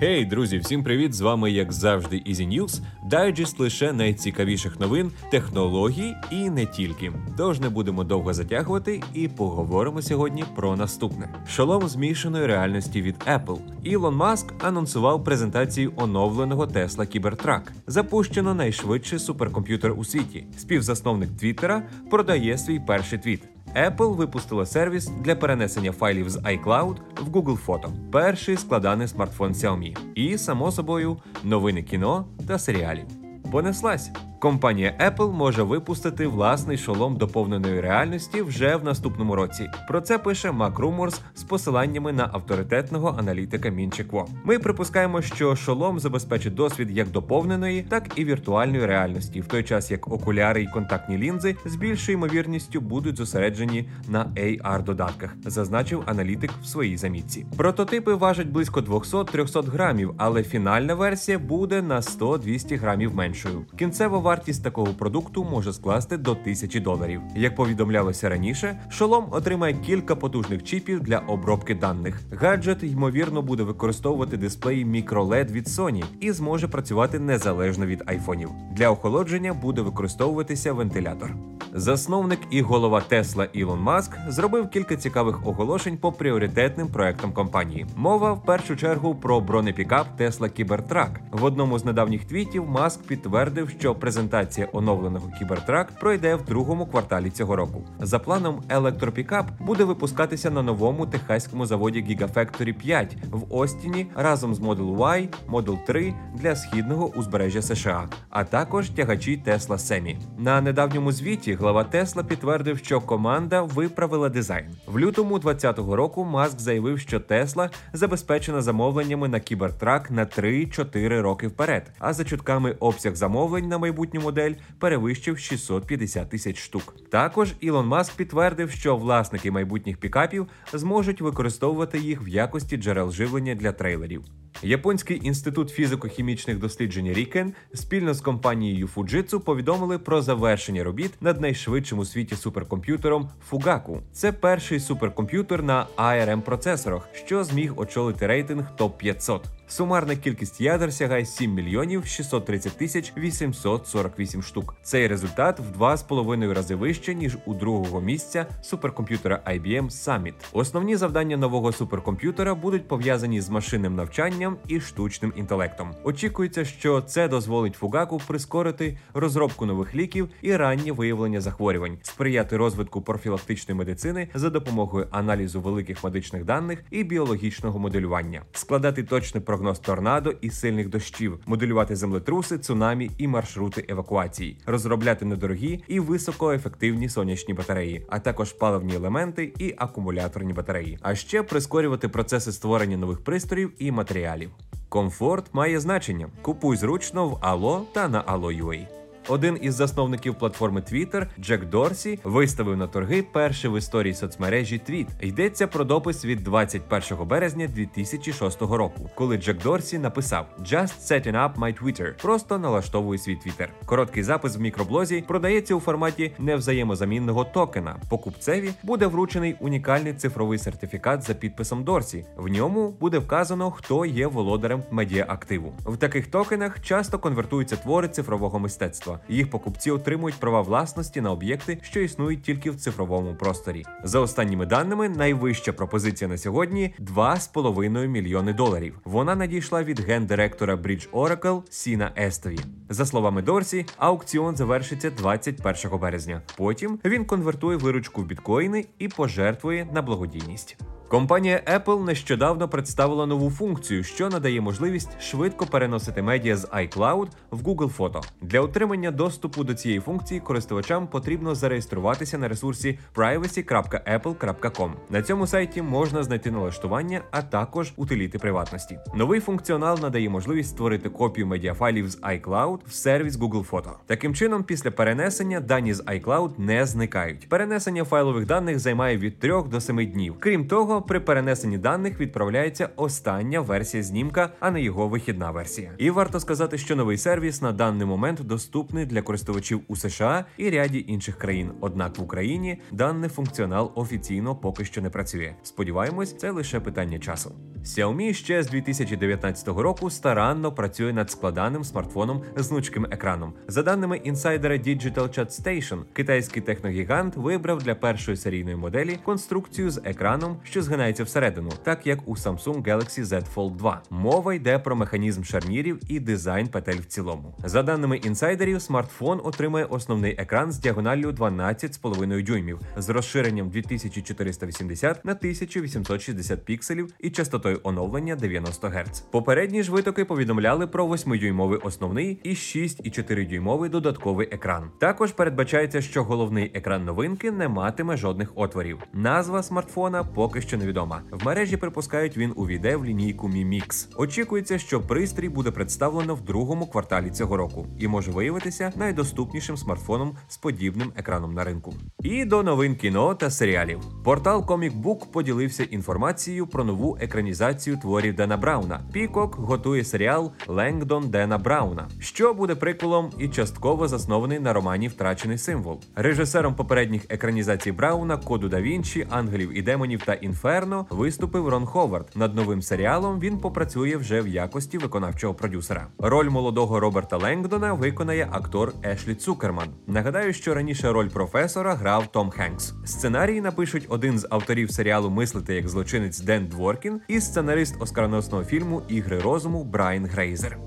Гей, друзі, всім привіт! З вами, як завжди, Easy News, дайджест лише найцікавіших новин, технологій і не тільки. Тож не будемо довго затягувати і поговоримо сьогодні про наступне: шолом змішаної реальності від Apple. Ілон Маск анонсував презентацію оновленого Tesla Cybertruck. Запущено найшвидший суперкомп'ютер у світі. Співзасновник Твіттера продає свій перший твіт. Apple випустила сервіс для перенесення файлів з iCloud в Google Фото, перший складаний смартфон Xiaomi. І, само собою, новини кіно та серіалів. Понеслась. Компанія Apple може випустити власний шолом доповненої реальності вже в наступному році. Про це пише MacRumors з посиланнями на авторитетного аналітика Мінчекво. Ми припускаємо, що шолом забезпечить досвід як доповненої, так і віртуальної реальності, в той час як окуляри і контактні лінзи з більшою ймовірністю будуть зосереджені на AR-додатках, зазначив аналітик в своїй замітці. Прототипи важать близько 200-300 грамів, але фінальна версія буде на 100-200 грамів меншою. Кінцева вартість такого продукту може скласти до 1000 доларів. Як повідомлялося раніше, шолом отримає кілька потужних чіпів для обробки даних. Гаджет ймовірно буде використовувати дисплей microLED від Sony і зможе працювати незалежно від айфонів. Для охолодження буде використовуватися вентилятор. Засновник і голова Тесла Ілон Маск зробив кілька цікавих оголошень по пріоритетним проектам компанії. Мова в першу чергу про бронепікап Тесла Cybertruck. В одному з недавніх твітів Маск підтвердив, що презентація оновленого Cybertruck пройде в другому кварталі цього року. За планом, електропікап буде випускатися на новому техаському заводі Gigafactory 5 в Остіні разом з Model Y, Model 3 для східного узбережжя США, а також тягачі Tesla Semi. На недавньому звіті глава Тесла підтвердив, що команда виправила дизайн. В лютому 2020 року Маск заявив, що Тесла забезпечена замовленнями на Cybertruck на 3-4 роки вперед. А за чутками обсяг замовлень на майбутню модель перевищив 650 тисяч штук. Також Ілон Маск підтвердив, що власники майбутніх пікапів зможуть використовувати їх в якості джерел живлення для трейлерів. Японський інститут фізико-хімічних досліджень Рікен спільно з компанією Fujitsu повідомили про завершення робіт над найшвидшим у світі суперкомп'ютером Fugaku. Це перший суперкомп'ютер на ARM процесорах, що зміг очолити рейтинг топ 500 Сумарна кількість ядер сягає 7 мільйонів 630 тисяч 848 штук. Цей результат в 2,5 рази вище ніж у другого місця суперкомп'ютера IBM Summit. Основні завдання нового суперкомп'ютера будуть пов'язані з машинним навчанням і штучним інтелектом. Очікується, що це дозволить Фугаку прискорити розробку нових ліків і раннє виявлення захворювань, сприяти розвитку профілактичної медицини за допомогою аналізу великих медичних даних і біологічного моделювання, складати точне прогноз прогноз торнадо і сильних дощів, моделювати землетруси, цунамі і маршрути евакуації, розробляти недорогі і високоефективні сонячні батареї, а також паливні елементи і акумуляторні батареї, а ще прискорювати процеси створення нових пристроїв і матеріалів. Комфорт має значення. Купуй зручно в Ало та на Allo.ua. Один із засновників платформи Twitter, Джек Дорсі, виставив на торги перший в історії соцмережі твіт. Йдеться про допис від 21 березня 2006 року, коли Джек Дорсі написав «Just setting up my Twitter», просто налаштовую свій Twitter. Короткий запис в мікроблозі продається у форматі невзаємозамінного токена. Покупцеві буде вручений унікальний цифровий сертифікат за підписом Дорсі. В ньому буде вказано, хто є володарем медіаактиву. В таких токенах часто конвертуються твори цифрового мистецтва. Їх покупці отримують права власності на об'єкти, що існують тільки в цифровому просторі. За останніми даними, найвища пропозиція на сьогодні 2,5 мільйони доларів. Вона надійшла від гендиректора Bridge Oracle Сіна Естові. За словами Дорсі, аукціон завершиться 21 березня. Потім він конвертує виручку в біткоїни і пожертвує на благодійність. Компанія Apple нещодавно представила нову функцію, що надає можливість швидко переносити медіа з iCloud в Google Фото. Для отримання доступу до цієї функції користувачам потрібно зареєструватися на ресурсі privacy.apple.com. На цьому сайті можна знайти налаштування, а також утиліти приватності. Новий функціонал надає можливість створити копію медіафайлів з iCloud в сервіс Google Фото. Таким чином, після перенесення дані з iCloud не зникають. Перенесення файлових даних займає від 3 до 7 днів. Крім того, При перенесенні даних відправляється остання версія знімка, а не його вихідна версія. І варто сказати, що новий сервіс на даний момент доступний для користувачів у США і ряді інших країн. Однак в Україні даний функціонал офіційно поки що не працює. Сподіваємось, це лише питання часу. Xiaomi ще з 2019 року старанно працює над складаним смартфоном з гнучким екраном. За даними інсайдера Digital Chat Station, китайський техногігант вибрав для першої серійної моделі конструкцію з екраном, що згинається всередину, так як у Samsung Galaxy Z Fold 2. Мова йде про механізм шарнірів і дизайн петель в цілому. За даними інсайдерів, смартфон отримає основний екран з діагоналлю 12,5 дюймів з розширенням 2480 на 1860 пікселів і частотою оновлення 90 Гц. Попередні ж витоки повідомляли про 8-дюймовий основний і 6,4-дюймовий додатковий екран. Також передбачається, що головний екран новинки не матиме жодних отворів. Назва смартфона поки що невідома. В мережі припускають, він увійде в лінійку Mi Mix. Очікується, що пристрій буде представлено в другому кварталі цього року і може виявитися найдоступнішим смартфоном з подібним екраном на ринку. І до новин кіно та серіалів. Портал Comic Book поділився інформацією про нову екранізацію творів Дена Брауна. Peacock готує серіал Ленгдон Дена Брауна, що буде приквелом і частково заснований на романі Втрачений символ. Режисером попередніх екранізацій Брауна, Коду да Вінчі, Ангелів і демонів та Інферно виступив Рон Ховард. Над новим серіалом він попрацює вже в якості виконавчого продюсера. Роль молодого Роберта Ленгдона виконає актор Ешлі Цукерман. Нагадаю, що раніше роль професора грав Том Хенкс. Сценарій напишуть один з авторів серіалу Мислити як злочинець Ден Дворкін і сценарист оскароносного фільму Ігри розуму Брайан Грейзер.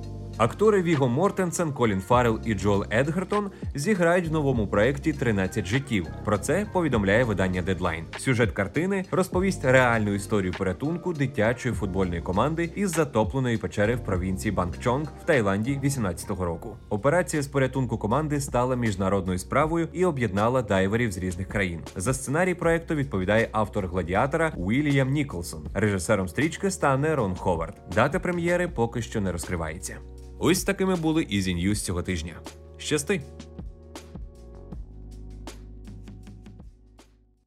Актори Віго Мортенсен, Колін Фаррелл і Джоел Едгертон зіграють в новому проєкті «13 життів. Про це повідомляє видання Deadline. Сюжет картини розповість реальну історію порятунку дитячої футбольної команди із затопленої печери в провінції Бангчонг в Таїланді 18-го року. Операція з порятунку команди стала міжнародною справою і об'єднала дайверів з різних країн. За сценарій проекту відповідає автор гладіатора Уільям Ніколсон. Режисером стрічки стане Рон Ховард. Дата прем'єри поки що не розкривається. Ось такими були і зінью з цього тижня. Щасти!